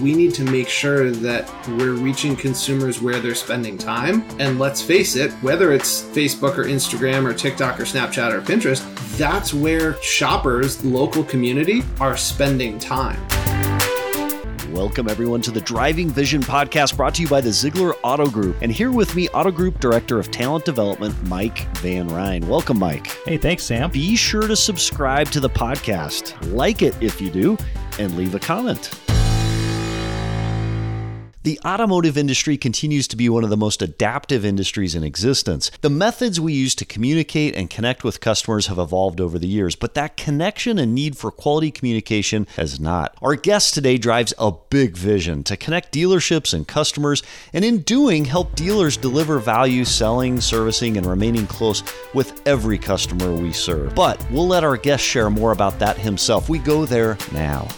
we need to make sure that we're reaching consumers where they're spending time. And let's face it, whether it's Facebook or Instagram or TikTok or Snapchat or Pinterest, that's where shoppers, local community, are spending time. Welcome, everyone, to the Driving Vision podcast brought to you by the Zeigler Auto Group. And here with me, Auto Group Director of Talent Development, Mike Van Ryn. Welcome, Mike. Hey, thanks, Sam. Be sure to subscribe to the podcast, like it if you do, and leave a comment. The automotive industry continues to be one of the most adaptive industries in existence. The methods we use to communicate and connect with customers have evolved over the years, but that connection and need for quality communication has not. Our guest today drives a big vision to connect dealerships and customers, and in doing, help dealers deliver value selling, servicing, and remaining close with every customer we serve. But we'll let our guest share more about that himself. We go there now.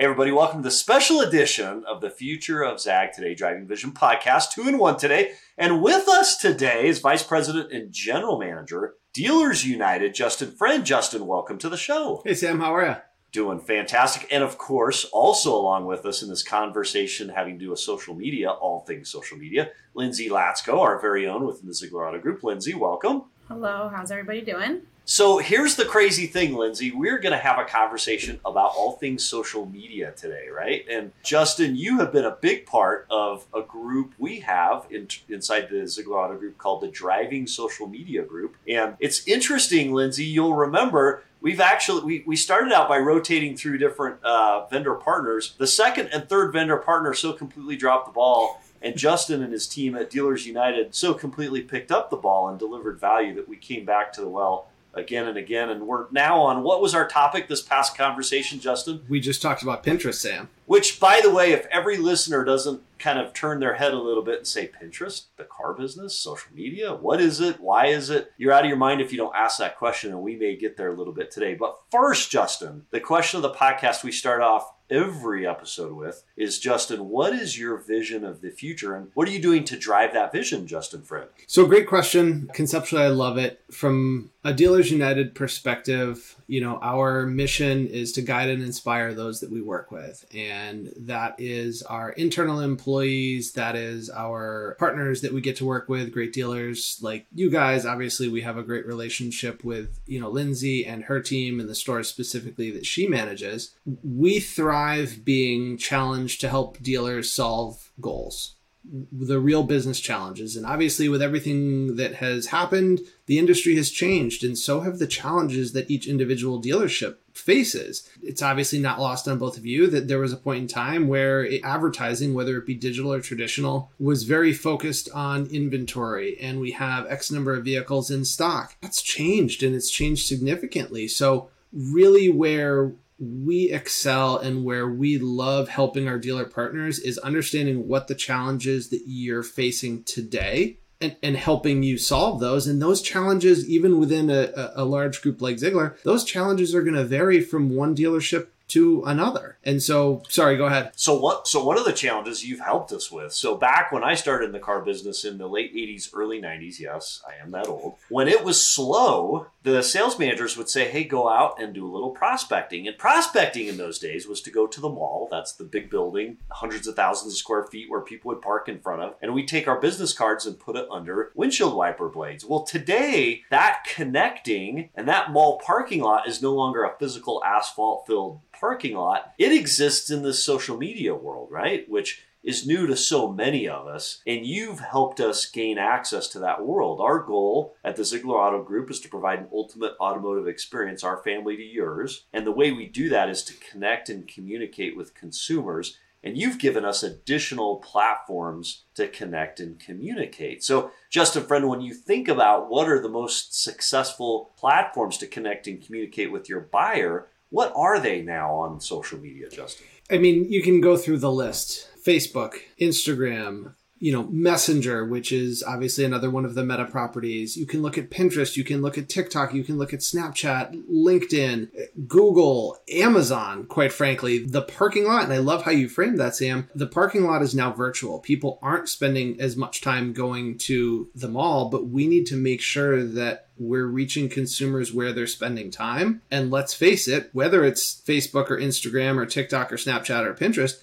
Hey, everybody, welcome to the special edition of the Future of ZAG Today Driving Vision podcast, two in one today. And with us today is Vice President and General Manager, Dealers United, Justin Friend. Justin, welcome to the show. Hey, Sam, how are you? Doing fantastic. And of course, also along with us in this conversation having to do with social media, all things social media, Lindsay Latsko, our very own within the Zeigler Auto Group. Lindsay, welcome. Hello, how's everybody doing? So here's the crazy thing, Lindsay. We're going to have a conversation about all things social media today, right? And Justin, you have been a big part of a group we have in, inside the Zeigler Auto Group called the Driving Social Media Group. And it's interesting, Lindsay, you'll remember we've actually we, we started out by rotating through different uh, vendor partners the second and third vendor partner so completely dropped the ball and justin and his team at dealers united so completely picked up the ball and delivered value that we came back to the well again and again. And we're now on what was our topic this past conversation, Justin? We just talked about Pinterest, Sam. Which, by the way, if every listener doesn't kind of turn their head a little bit and say, Pinterest, the car business, social media, what is it? Why is it? You're out of your mind if you don't ask that question, and we may get there a little bit today. But first, Justin, the question of the podcast we start off every episode with is Justin, what is your vision of the future and what are you doing to drive that vision, Justin Friend? So, great question. Conceptually, I love it. From a Dealers United perspective, you know, our mission is to guide and inspire those that we work with. And that is our internal employees, that is our partners that we get to work with, great dealers like you guys. Obviously, we have a great relationship with, you know, Lindsay and her team and the stores specifically that she manages. We thrive being challenged to help dealers solve goals the real business challenges. And obviously, with everything that has happened, the industry has changed, and so have the challenges that each individual dealership faces. It's obviously not lost on both of you that there was a point in time where advertising, whether it be digital or traditional, was very focused on inventory, and we have X number of vehicles in stock. That's changed, and it's changed significantly. So, really, where we excel and where we love helping our dealer partners is understanding what the challenges that you're facing today and, and helping you solve those. And those challenges, even within a, a large group like Zeigler, those challenges are going to vary from one dealership to another. And so, sorry, go ahead. So what? So one of the challenges you've helped us with. So back when I started in the car business in the late '80s, early '90s, yes, I am that old. When it was slow, the sales managers would say, "Hey, go out and do a little prospecting." And prospecting in those days was to go to the mall. That's the big building, hundreds of thousands of square feet, where people would park in front of, and we take our business cards and put it under windshield wiper blades. Well, today that connecting and that mall parking lot is no longer a physical asphalt filled parking lot, it exists in the social media world, right? Which is new to so many of us, and you've helped us gain access to that world. Our goal at the Zeigler Auto Group is to provide an ultimate automotive experience, our family to yours. And the way we do that is to connect and communicate with consumers. And you've given us additional platforms to connect and communicate. So, Justin Friend, when you think about what are the most successful platforms to connect and communicate with your buyer, what are they now on social media, Justin? I mean, you can go through the list Facebook, Instagram, you know, Messenger, which is obviously another one of the meta properties. You can look at Pinterest, you can look at TikTok, you can look at Snapchat, LinkedIn, Google, Amazon, quite frankly. The parking lot, and I love how you framed that, Sam. The parking lot is now virtual. People aren't spending as much time going to the mall, but we need to make sure that we're reaching consumers where they're spending time. And let's face it, whether it's Facebook or Instagram or TikTok or Snapchat or Pinterest,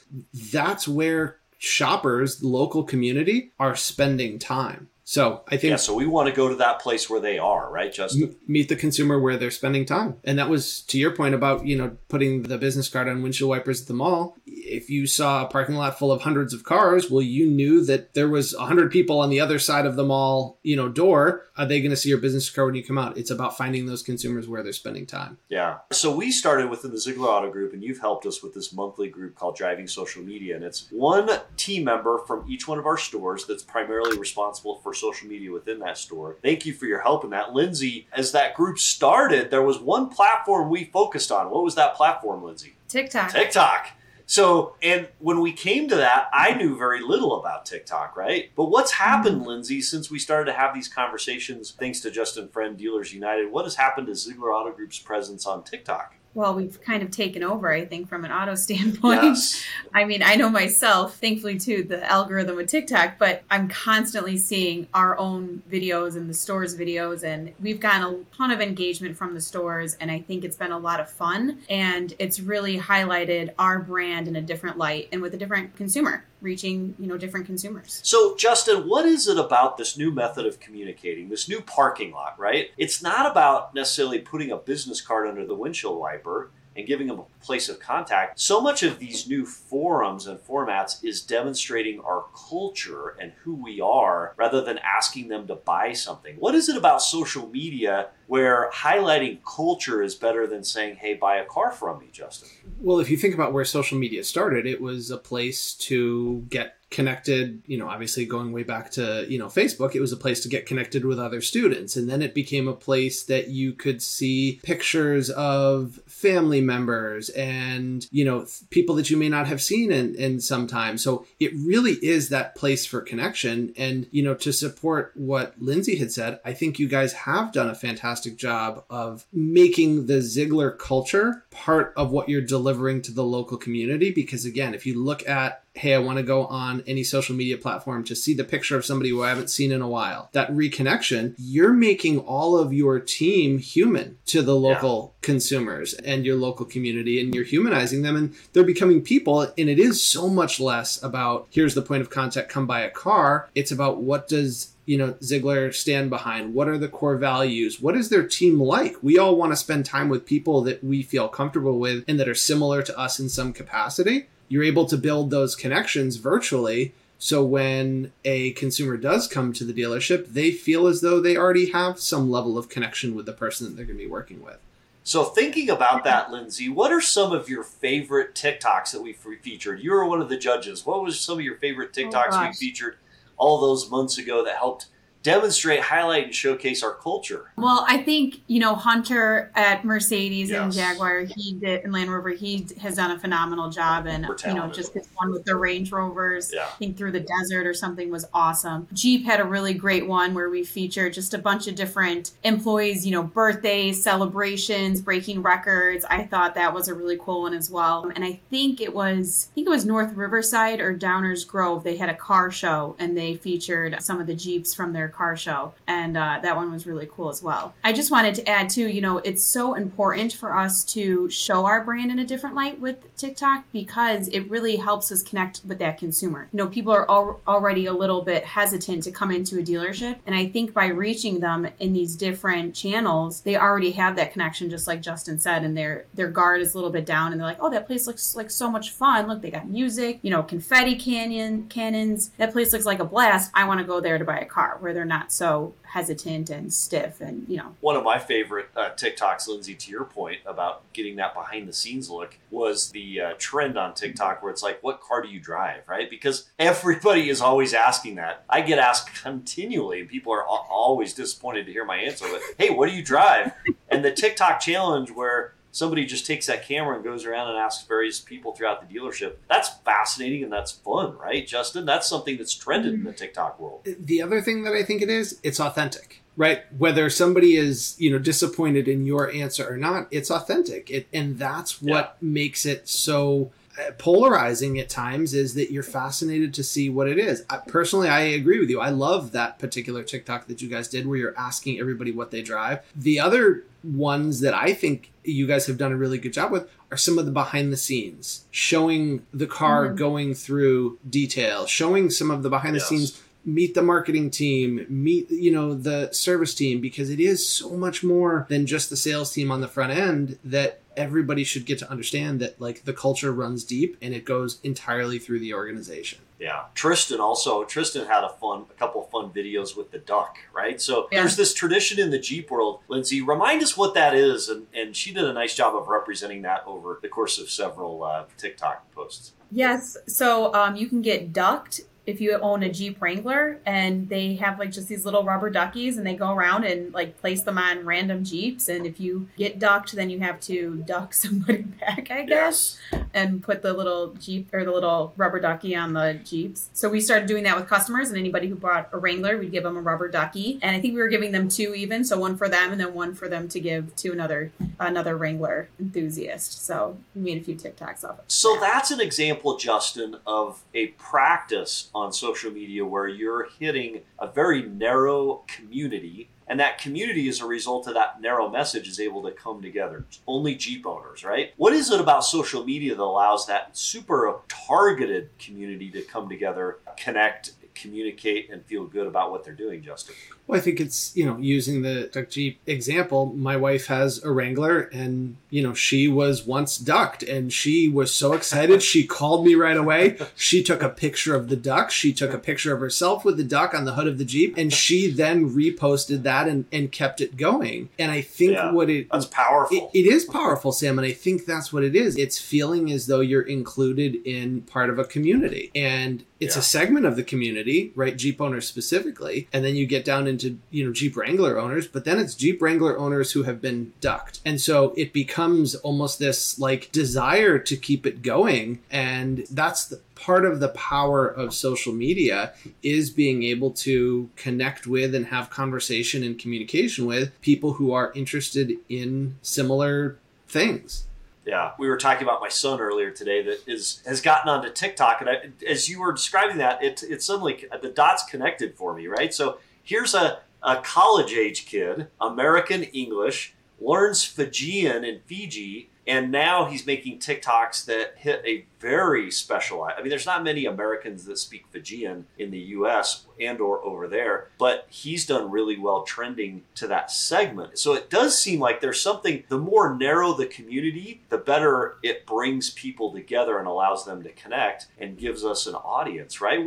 that's where shoppers, the local community, are spending time. So I think yeah. So we want to go to that place where they are, right? Just m- meet the consumer where they're spending time, and that was to your point about you know putting the business card on windshield wipers at the mall. If you saw a parking lot full of hundreds of cars, well, you knew that there was a hundred people on the other side of the mall, you know, door. Are they going to see your business card when you come out? It's about finding those consumers where they're spending time. Yeah. So we started within the Zeigler Auto Group, and you've helped us with this monthly group called Driving Social Media, and it's one team member from each one of our stores that's primarily responsible for social media within that store. Thank you for your help in that. Lindsay, as that group started, there was one platform we focused on. What was that platform, Lindsay? TikTok. TikTok. So, and when we came to that, I knew very little about TikTok, right? But what's mm-hmm. happened, Lindsay, since we started to have these conversations, thanks to Justin Friend, Dealers United? What has happened to Zeigler Auto Group's presence on TikTok? Well, we've kind of taken over, I think, from an auto standpoint. Yes. I mean, I know myself, thankfully, too, the algorithm with TikTok, but I'm constantly seeing our own videos and the stores' videos, and we've gotten a ton of engagement from the stores, and I think it's been a lot of fun, and it's really highlighted our brand in a different light and with a different consumer reaching you know different consumers So, Justin, what is it about this new method of communicating, this new parking lot, right? It's not about necessarily putting a business card under the windshield wiper and giving them a place of contact. So much of these new forums and formats is demonstrating our culture and who we are rather than asking them to buy something. What is it about social media where highlighting culture is better than saying, hey, buy a car from me, Justin? Well, if you think about where social media started, it was a place to get connected you know obviously going way back to you know facebook it was a place to get connected with other students. And then it became a place that you could see pictures of family members and you know th- people that you may not have seen in in some time. So it really is that place for connection. And you know to support what lindsay had said i think you guys have done a fantastic job of making the zeigler culture part of what you're delivering to the local community. Because again if you look at hey, I want to go on any social media platform to see the picture of somebody who I haven't seen in a while. That reconnection, you're making all of your team human to the local yeah. consumers and your local community, and you're humanizing them, and they're becoming people. And it is so much less about here's the point of contact, come buy a car. It's about what does you know Zeigler stand behind? What are the core values? What is their team like? We all want to spend time with people that we feel comfortable with and that are similar to us in some capacity you're able to build those connections virtually. So when a consumer does come to the dealership, they feel as though they already have some level of connection with the person that they're going to be working with. So, thinking about that, Lindsay, what are some of your favorite TikToks that we featured? You were one of the judges. What was some of your favorite oh, TikToks oh, we featured all those months ago that helped demonstrate, highlight, and showcase our culture. Well, I think you know Hunter at Mercedes yes. and Jaguar, he did and Land Rover, he has done a phenomenal job, and you know just his one with the Range Rovers, yeah. I think through the desert or something was awesome. Jeep had a really great one where we featured just a bunch of different employees, you know, birthdays, celebrations, breaking records. I thought that was a really cool one as well, and I think it was I think it was North Riverside or Downers Grove. They had a car show and they featured some of the Jeeps from their car show, and uh, that one was really cool as well. I just wanted to add too, you know, it's so important for us to show our brand in a different light with TikTok because it really helps us connect with that consumer. You know, people are al- already a little bit hesitant to come into a dealership, and I think by reaching them in these different channels, they already have that connection, just like Justin said, and their their guard is a little bit down, and they're like, oh, that place looks like so much fun. Look, they got music, you know, confetti canyon cannons. That place looks like a blast. I want to go there to buy a car. Where they're not so hesitant and stiff and you know. One of my favorite uh, tiktoks lindsay to your point about getting that behind the scenes look was the uh, trend on tiktok where it's like what car do you drive right? Because everybody is always asking that. I get asked continually and people are always disappointed to hear my answer but hey what do you drive? And the tiktok challenge where somebody just takes that camera and goes around and asks various people throughout the dealership. That's fascinating and that's fun, right, Justin? That's something that's trended in the mm-hmm. TikTok world. The other thing that I think it is, it's authentic right whether somebody is you know disappointed in your answer or not it's authentic it, and that's what yeah. makes it so polarizing at times is that you're fascinated to see what it is. I, personally, I agree with you. I love that particular TikTok that you guys did where you're asking everybody what they drive. The other ones that I think you guys have done a really good job with are some of the behind the scenes, showing the car mm-hmm. going through detail, showing some of the behind the scenes meet the marketing team meet you know the service team because it is so much more than just the sales team on the front end that everybody should get to understand that like the culture runs deep and it goes entirely through the organization. Yeah. Tristan also Tristan had a fun a couple of fun videos with the duck, right? So yeah. there's this tradition in the Jeep world. Lindsay, remind us what that is and, and she did a nice job of representing that over the course of several uh, TikTok posts. Yes. So um, you can get ducked if you own a Jeep Wrangler and they have like just these little rubber duckies and they go around and like place them on random Jeeps. And if you get ducked, then you have to duck somebody back, I guess, yes. and put the little Jeep or the little rubber ducky on the Jeeps. So we started doing that with customers and anybody who bought a Wrangler, we'd give them a rubber ducky. And I think we were giving them two even. So one for them and then one for them to give to another, another Wrangler enthusiast. So we made a few TikToks of it. So that's an example, Justin, of a practice on social media where you're hitting a very narrow community and that community as a result of that narrow message is able to come together. Only jeep owners right? What is it about social media that allows that super targeted community to come together connect communicate and feel good about what they're doing justin well, I think it's, you know, using the duck Jeep example, my wife has a Wrangler and, you know, she was once ducked and she was so excited. she called me right away. She took a picture of the duck. She took a picture of herself with the duck on the hood of the Jeep and she then reposted that and, and kept it going. And I think yeah, what it that's powerful. It, it is powerful, Sam. And I think that's what it is. It's feeling as though you're included in part of a community and it's yeah. a segment of the community, right? Jeep owners specifically. And then you get down into, you know, Jeep Wrangler owners, but then it's Jeep Wrangler owners who have been ducked. And so it becomes almost this like desire to keep it going. And that's the part of the power of social media is being able to connect with and have conversation and communication with people who are interested in similar things. Yeah, we were talking about my son earlier today that is has gotten onto TikTok, and I, as you were describing that, it it suddenly the dots connected for me, right? So here's a a college age kid, American English, learns Fijian in Fiji, and now he's making TikToks that hit a very specialized. I mean, there's not many Americans that speak Fijian in the U.S. and or over there, but he's done really well trending to that segment. So it does seem like there's something. The more narrow the community, the better it brings people together and allows them to connect and gives us an audience. Right?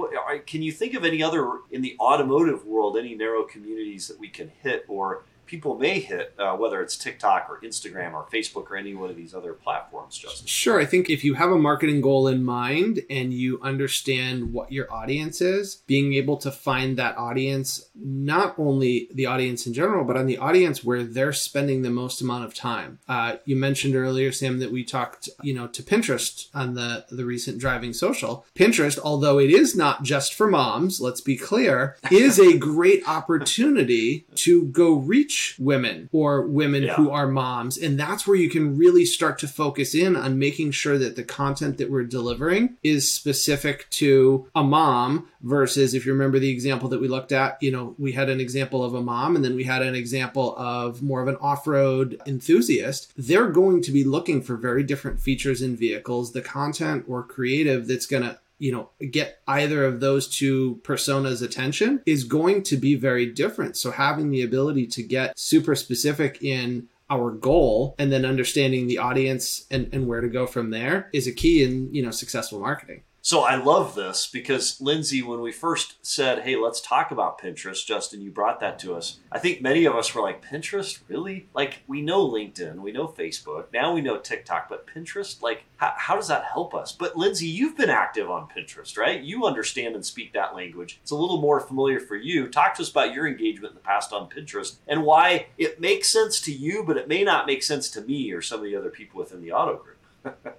Can you think of any other in the automotive world any narrow communities that we can hit or people may hit, uh, whether it's TikTok or Instagram or Facebook or any one of these other platforms, Justin? Sure. I think if you have a marketing goal in mind and you understand what your audience is, being able to find that audience, not only the audience in general, but on the audience where they're spending the most amount of time. Uh, you mentioned earlier, Sam, that we talked, you know, to Pinterest on the the recent driving social. Pinterest, although it is not just for moms, let's be clear, is a great opportunity to go reach women or women yeah. who are moms. And that's where you can really start to focus in on making sure that the content that we're delivering is specific to a mom versus if you remember the example that we looked at, you know, we had an example of a mom and then we had an example of more of an off road enthusiast. They're going to be looking for very different features in vehicles. The content or creative that's going to you know get either of those two personas attention is going to be very different. So having the ability to get super specific in our goal and then understanding the audience and, and where to go from there is a key in you know successful marketing So I love this because Lindsay, when we first said, "Hey, let's talk about Pinterest," Justin, you brought that to us. I think many of us were like, "Pinterest, really? Like we know LinkedIn, we know Facebook, now we know TikTok, but Pinterest, like how, how does that help us?" But Lindsay, you've been active on Pinterest, right? You understand and speak that language. It's a little more familiar for you. Talk to us about your engagement in the past on Pinterest and why it makes sense to you, but it may not make sense to me or some of the other people within the auto group.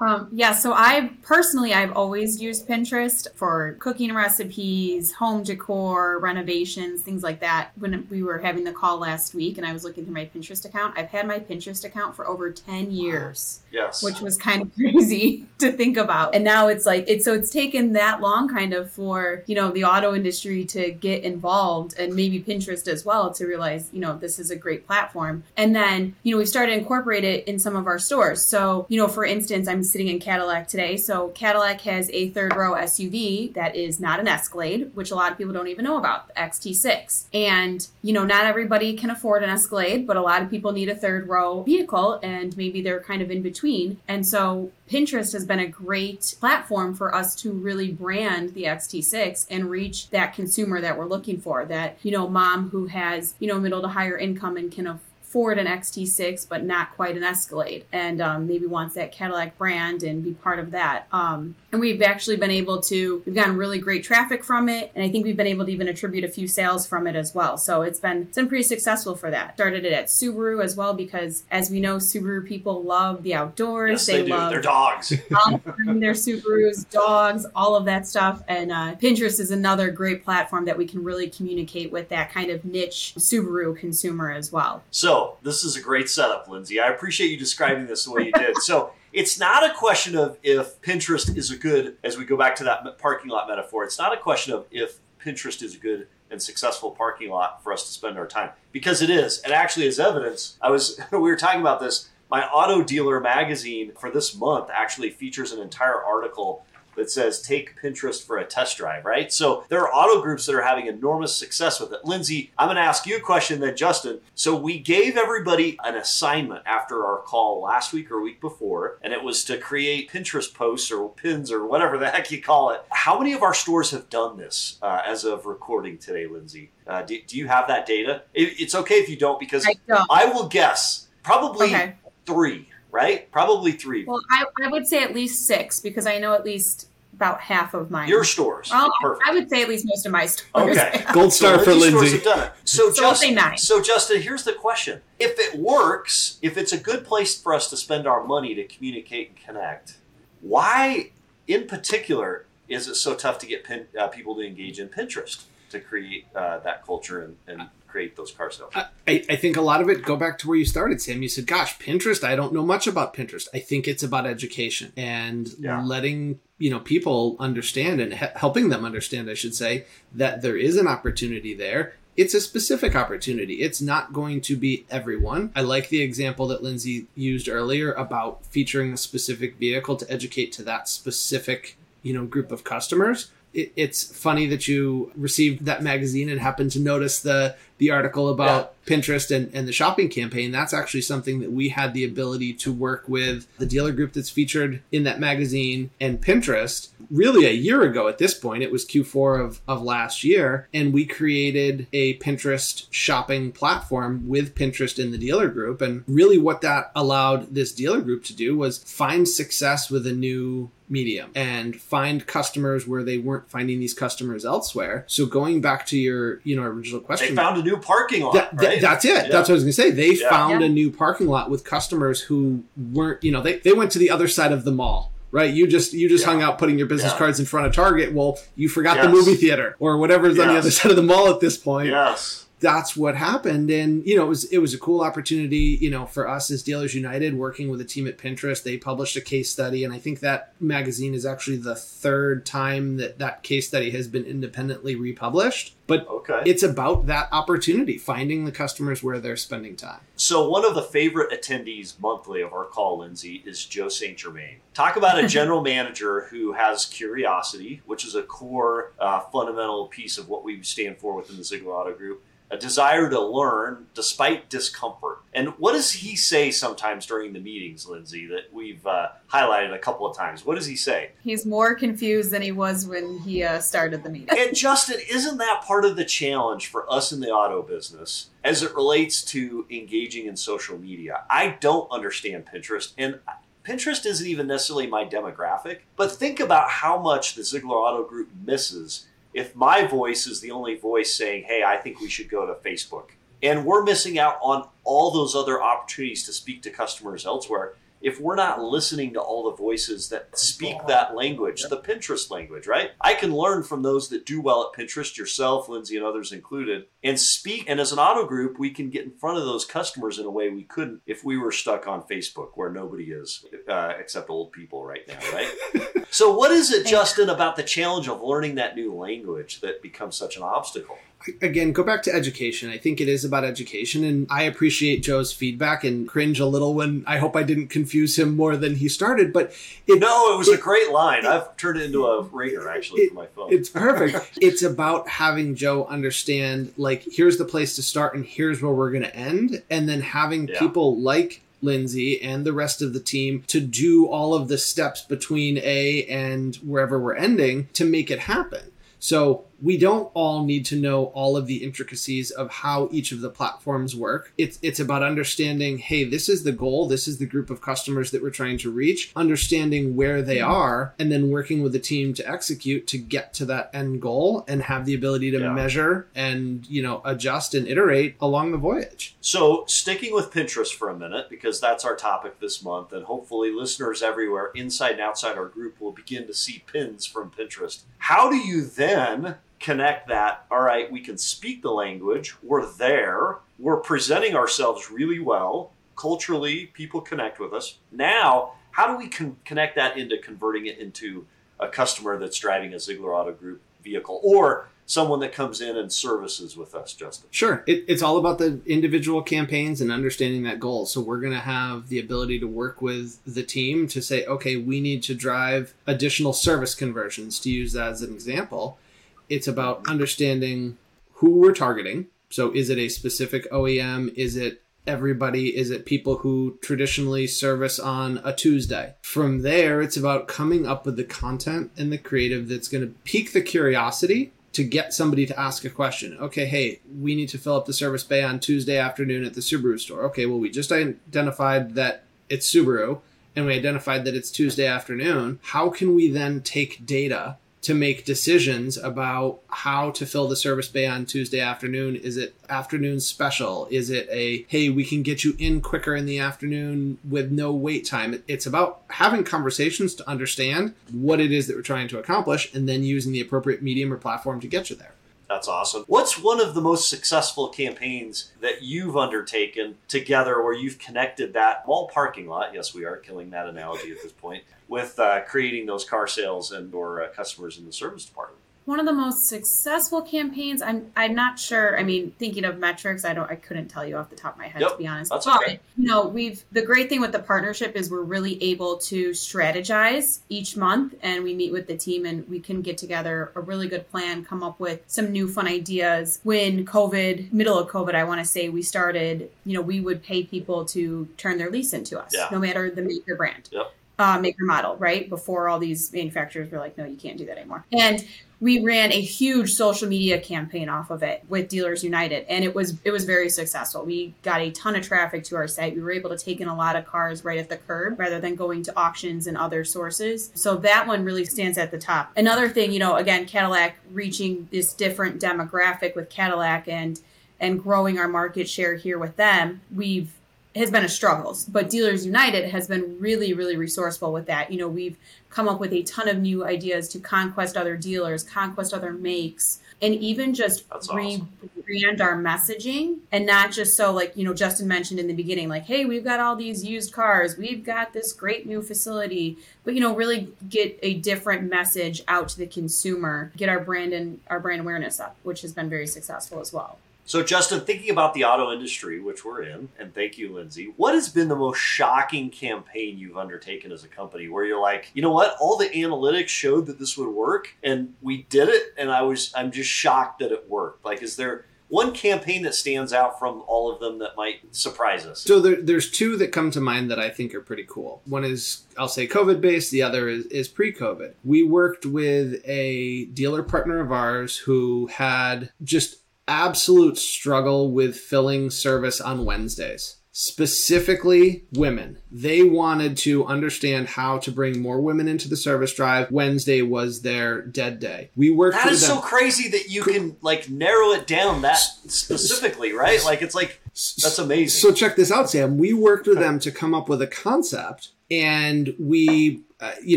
Um, yeah, so I personally, I've always used Pinterest for cooking recipes, home decor, renovations, things like that. When we were having the call last week and I was looking through my Pinterest account, I've had my Pinterest account for over 10 years. Yes. Which was kind of crazy to think about. And now it's like, it's so it's taken that long kind of for, you know, the auto industry to get involved and maybe Pinterest as well to realize, you know, this is a great platform. And then, you know, we started to incorporate it in some of our stores. So, you know, for instance, I'm sitting in Cadillac today. So Cadillac has a third row SUV that is not an Escalade, which a lot of people don't even know about, the XT6. And, you know, not everybody can afford an Escalade, but a lot of people need a third row vehicle and maybe they're kind of in between. And so Pinterest has been a great platform for us to really brand the XT6 and reach that consumer that we're looking for. That, you know, mom who has, you know, middle to higher income and can afford Ford an XT6, but not quite an Escalade, and um, maybe wants that Cadillac brand and be part of that. Um, and we've actually been able to, we've gotten really great traffic from it, and I think we've been able to even attribute a few sales from it as well. So it's been it's been pretty successful for that. Started it at Subaru as well because, as we know, Subaru people love the outdoors. Yes, they, they love their dogs, their Subarus, dogs, all of that stuff. And uh, Pinterest is another great platform that we can really communicate with that kind of niche Subaru consumer as well. So Oh, this is a great setup, Lindsay. I appreciate you describing this the way you did. so it's not a question of if Pinterest is a good, as we go back to that parking lot metaphor, it's not a question of if Pinterest is a good and successful parking lot for us to spend our time because it is. And actually, as evidence, I was we were talking about this. My auto dealer magazine for this month actually features an entire article that says take Pinterest for a test drive, right? So there are auto groups that are having enormous success with it. Lindsay, I'm going to ask you a question then, Justin. So we gave everybody an assignment after our call last week or week before, and it was to create Pinterest posts or pins or whatever the heck you call it. How many of our stores have done this uh, as of recording today, Lindsay? Uh, do, do, you have that data? It, it's okay if you don't because I, don't. I will guess probably okay. three right? Probably three. Well, I, I would say at least six because I know at least about half of mine. Your stores. Well, Perfect. I would say at least most of my stores. Okay. Gold star so for Lindsay. So, so Justin, so Justin, here's the question. If it works, if it's a good place for us to spend our money to communicate and connect, why in particular is it so tough to get pin, uh, people to engage in Pinterest to create uh, that culture and, and create those car sales? I, I think a lot of it go back to where you started, Sam. You said, "Gosh, Pinterest. I don't know much about Pinterest. I think it's about education and yeah. letting you know people understand and he- helping them understand, I should say, that there is an opportunity there." It's a specific opportunity. It's not going to be everyone. I like the example that Lindsay used earlier about featuring a specific vehicle to educate to that specific, you know, group of customers it, it's funny that you received that magazine and happened to notice the the article about yeah. Pinterest and, and the shopping campaign. That's actually something that we had the ability to work with the dealer group that's featured in that magazine and Pinterest really a year ago at this point. It was Q4 of, of last year. And we created a Pinterest shopping platform with Pinterest in the dealer group. And really what that allowed this dealer group to do was find success with a new medium and find customers where they weren't finding these customers elsewhere. So going back to your, you know, original question. They found a new parking lot. That, right? that's it. Yeah. That's what I was gonna say. They yeah. found yeah. a new parking lot with customers who weren't, you know, they, they went to the other side of the mall right? You just you just yeah. hung out putting your business yeah. cards in front of Target. Well, you forgot yes. the movie theater or whatever's yes. on the other side of the mall at this point. Yes that's what happened. And you know it was it was a cool opportunity you know for us as dealers united working with a team at pinterest. They published a case study and i think that magazine is actually the third time that that case study has been independently republished. But okay. it's about that opportunity finding the customers where they're spending time. So one of the favorite attendees monthly of our call lindsay is joe st germain talk about a general manager who has curiosity which is a core uh, fundamental piece of what we stand for within the zeigler auto group a desire to learn despite discomfort. And what does he say sometimes during the meetings, Lindsay, that we've uh, highlighted a couple of times? What does he say? He's more confused than he was when he uh, started the meeting. and Justin, isn't that part of the challenge for us in the auto business as it relates to engaging in social media? I don't understand Pinterest, and Pinterest isn't even necessarily my demographic, but think about how much the Zeigler Auto Group misses if my voice is the only voice saying, hey, I think we should go to Facebook. And we're missing out on all those other opportunities to speak to customers elsewhere if we're not listening to all the voices that speak that language, the Pinterest language, right? I can learn from those that do well at Pinterest, yourself, Lindsay, and others included, and speak. And as an auto group, we can get in front of those customers in a way we couldn't if we were stuck on Facebook, where nobody is uh, except old people right now, right? so, what is it, Justin, about the challenge of learning that new language that becomes such an obstacle? Again, go back to education. I think it is about education, and I appreciate Joe's feedback and cringe a little when I hope I didn't confuse him more than he started. But it, no, it was it, a great line. It, I've turned it into a ringer actually for my phone. It's perfect. it's about having Joe understand like here's the place to start and here's where we're going to end, and then having yeah. people like Lindsay and the rest of the team to do all of the steps between A and wherever we're ending to make it happen. So we don't all need to know all of the intricacies of how each of the platforms work. It's it's about understanding, hey, this is the goal, this is the group of customers that we're trying to reach, understanding where they mm-hmm. are, and then working with the team to execute to get to that end goal and have the ability to yeah. measure and, you know, adjust and iterate along the voyage. So, sticking with Pinterest for a minute because that's our topic this month and hopefully listeners everywhere inside and outside our group will begin to see pins from Pinterest. How do you then connect that, all right, we can speak the language, we're there, we're presenting ourselves really well. Culturally, people connect with us. Now, how do we con- connect that into converting it into a customer that's driving a Zeigler Auto Group vehicle or someone that comes in and services with us, Justin? Sure. It, it's all about the individual campaigns and understanding that goal. So we're going to have the ability to work with the team to say, okay, we need to drive additional service conversions, to use that as an example it's about understanding who we're targeting. So is it a specific OEM? Is it everybody? Is it people who traditionally service on a Tuesday? From there, it's about coming up with the content and the creative that's going to pique the curiosity to get somebody to ask a question. Okay, hey, we need to fill up the service bay on Tuesday afternoon at the Subaru store. Okay, well, we just identified that it's Subaru and we identified that it's Tuesday afternoon. How can we then take data to make decisions about how to fill the service bay on Tuesday afternoon. Is it afternoon special? Is it a, hey, we can get you in quicker in the afternoon with no wait time? It's about having conversations to understand what it is that we're trying to accomplish and then using the appropriate medium or platform to get you there. That's awesome. What's one of the most successful campaigns that you've undertaken together where you've connected that mall parking lot? Yes, we are killing that analogy at this point with uh, creating those car sales and or uh, customers in the service department one of the most successful campaigns. I'm I'm not sure. I mean, thinking of metrics, I don't I couldn't tell you off the top of my head yep, to be honest. That's but okay. you know, we've the great thing with the partnership is we're really able to strategize each month and we meet with the team and we can get together a really good plan, come up with some new fun ideas. When COVID, middle of COVID, I want to say we started, you know, we would pay people to turn their lease into us, yeah. no matter the maker brand. Yep. Uh, maker model, right? Before all these manufacturers were like, no, you can't do that anymore. And we ran a huge social media campaign off of it with Dealers United and it was it was very successful. We got a ton of traffic to our site. We were able to take in a lot of cars right at the curb rather than going to auctions and other sources. So that one really stands at the top. Another thing, you know, again Cadillac reaching this different demographic with Cadillac and and growing our market share here with them. We've has been a struggle. But Dealers United has been really, really resourceful with that. You know, we've come up with a ton of new ideas to conquest other dealers, conquest other makes, and even just rebrand our messaging and not just so like, you know, Justin mentioned in the beginning, like, hey, we've got all these used cars, we've got this great new facility, but you know, really get a different message out to the consumer, get our brand and our brand awareness up, which has been very successful as well. So, Justin, thinking about the auto industry, which we're in, and thank you, Lindsay, what has been the most shocking campaign you've undertaken as a company where you're like, you know what, all the analytics showed that this would work and we did it and I was I'm just shocked that it worked. Like is there one campaign that stands out from all of them that might surprise us? So there, there's two that come to mind that I think are pretty cool. One is I'll say COVID based. The other is, is pre COVID. We worked with a dealer partner of ours who had just absolute struggle with filling service on Wednesdays specifically women. They wanted to understand how to bring more women into the service drive. Wednesday was their dead day. We worked. That is them. so crazy that you can like narrow it down that specifically, right? Like it's like that's amazing. So check this out, Sam. We worked with them to come up with a concept, and we uh, you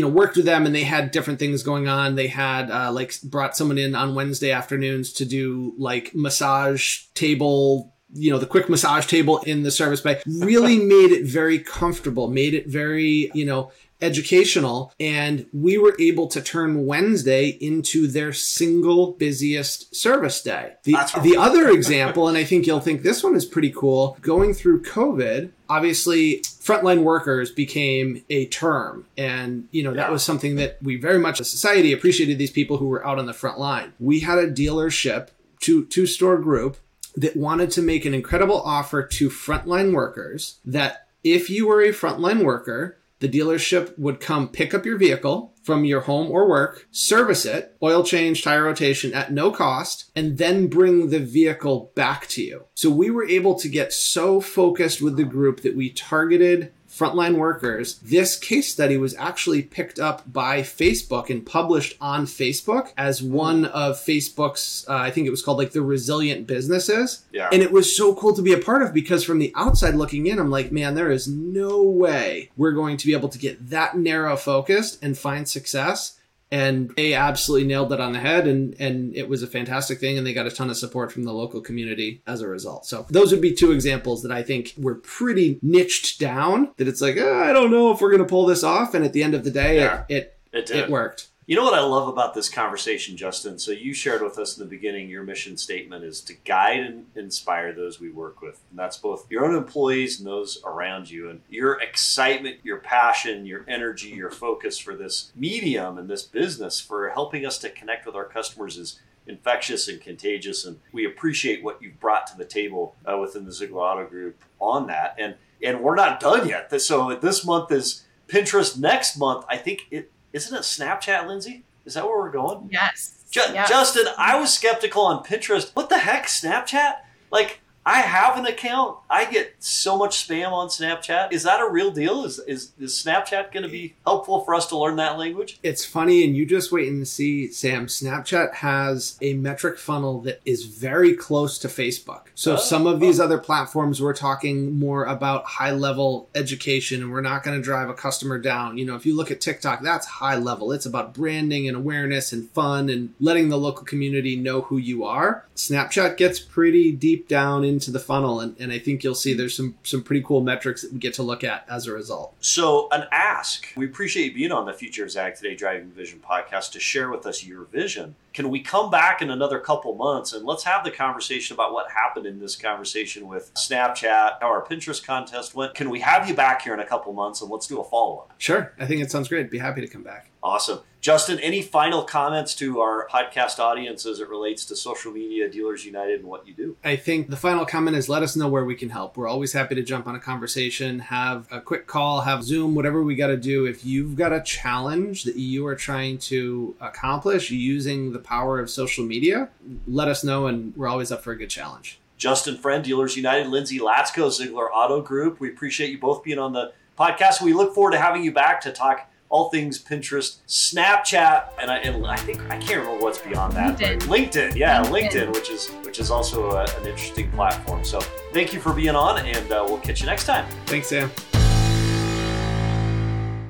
know worked with them and they had different things going on. They had uh, like brought someone in on wednesday afternoons to do like massage table you know the quick massage table in the service bay. Really made it very comfortable made it very you know educational. And we were able to turn Wednesday into their single busiest service day. The, the other example, and I think you'll think this one is pretty cool, going through COVID, obviously frontline workers became a term and you know that yeah. was something that we very much as society appreciated these people who were out on the front line. We had a dealership two two store group that wanted to make an incredible offer to frontline workers that if you were a frontline worker, the dealership would come pick up your vehicle from your home or work, service it, oil change, tire rotation at no cost, and then bring the vehicle back to you. So we were able to get so focused with the group that we targeted frontline workers, this case study was actually picked up by Facebook and published on Facebook as one of Facebook's, uh, I think it was called like the resilient businesses. Yeah. And it was so cool to be a part of because from the outside looking in, I'm like, man, there is no way we're going to be able to get that narrow focused and find success and they absolutely nailed that on the head and and it was a fantastic thing and they got a ton of support from the local community as a result. So those would be two examples that i think were pretty niched down that it's like oh, i don't know if we're going to pull this off and at the end of the day yeah, it it, it, it worked you know what I love about this conversation, Justin? So you shared with us in the beginning your mission statement is to guide and inspire those we work with. And that's both your own employees and those around you. And your excitement, your passion, your energy, your focus for this medium and this business for helping us to connect with our customers is infectious and contagious. And we appreciate what you've brought to the table uh, within the Zeigler Auto Group on that. And and we're not done yet. So this month is Pinterest. Next month, I think it isn't it Snapchat, Lindsay? Is that where we're going? Yes. Ju- yes. Justin, I was skeptical on Pinterest. What the heck, Snapchat? Like, I have an account. I get so much spam on Snapchat. Is that a real deal? Is is, is Snapchat going to be helpful for us to learn that language? It's funny, and you just wait and see, Sam. Snapchat has a metric funnel that is very close to Facebook. So oh, some of these oh. other platforms, we're talking more about high level education, and we're not going to drive a customer down. You know, if you look at TikTok, that's high level. It's about branding and awareness and fun and letting the local community know who you are. Snapchat gets pretty deep down into the funnel, and, and I think you'll see there's some some pretty cool metrics that we get to look at as a result. So, an ask. We appreciate you being on the Future of Zag Today Driving Vision podcast to share with us your vision. Can we come back in another couple months and let's have the conversation about what happened in this conversation with Snapchat, how our Pinterest contest went? Can we have you back here in a couple months and let's do a follow up? Sure. I think it sounds great. Be happy to come back. Awesome. Justin, any final comments to our podcast audience as it relates to social media, Dealers United, and what you do? I think the final comment is let us know where we can help. We're always happy to jump on a conversation, have a quick call, have Zoom, whatever we got to do. If you've got a challenge that you are trying to accomplish using the power of social media, let us know, and we're always up for a good challenge. Justin Friend, Dealers United, Lindsay Latsko, Zeigler Auto Group. We appreciate you both being on the podcast. We look forward to having you back to talk all things Pinterest, Snapchat, and I, and I think I can't remember what's beyond that. LinkedIn, LinkedIn yeah, LinkedIn. LinkedIn, which is which is also a, an interesting platform. So thank you for being on, and uh, we'll catch you next time. Thanks, Sam.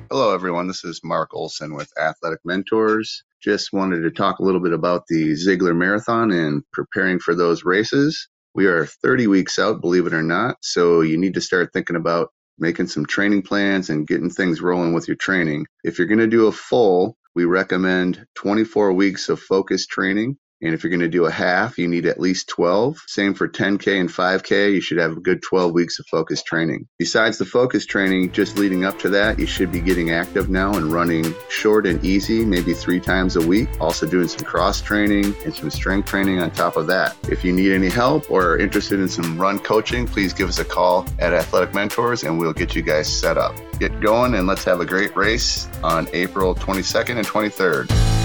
Hello, everyone. This is Mark Olson with Athletic Mentors. Just wanted to talk a little bit about the Zeigler Marathon and preparing for those races. We are 30 weeks out, believe it or not. So you need to start thinking about making some training plans and getting things rolling with your training. If you're going to do a full, we recommend 24 weeks of focused training And if you're going to do a half, you need at least 12. Same for 10K and 5K. You should have a good 12 weeks of focus training. Besides the focus training, just leading up to that, you should be getting active now and running short and easy, maybe three times a week. Also doing some cross training and some strength training on top of that. If you need any help or are interested in some run coaching, please give us a call at Athletic Mentors and we'll get you guys set up. Get going and let's have a great race on April 22nd and 23rd.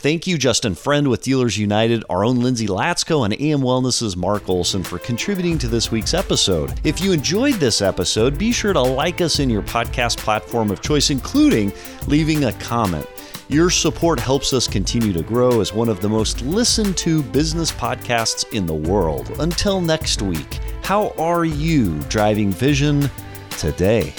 Thank you, Justin Friend with Dealers United, our own Lindsay Latsko, and AM Wellness's Mark Olson for contributing to this week's episode. If you enjoyed this episode, be sure to like us in your podcast platform of choice, including leaving a comment. Your support helps us continue to grow as one of the most listened to business podcasts in the world. Until next week, how are you driving vision today?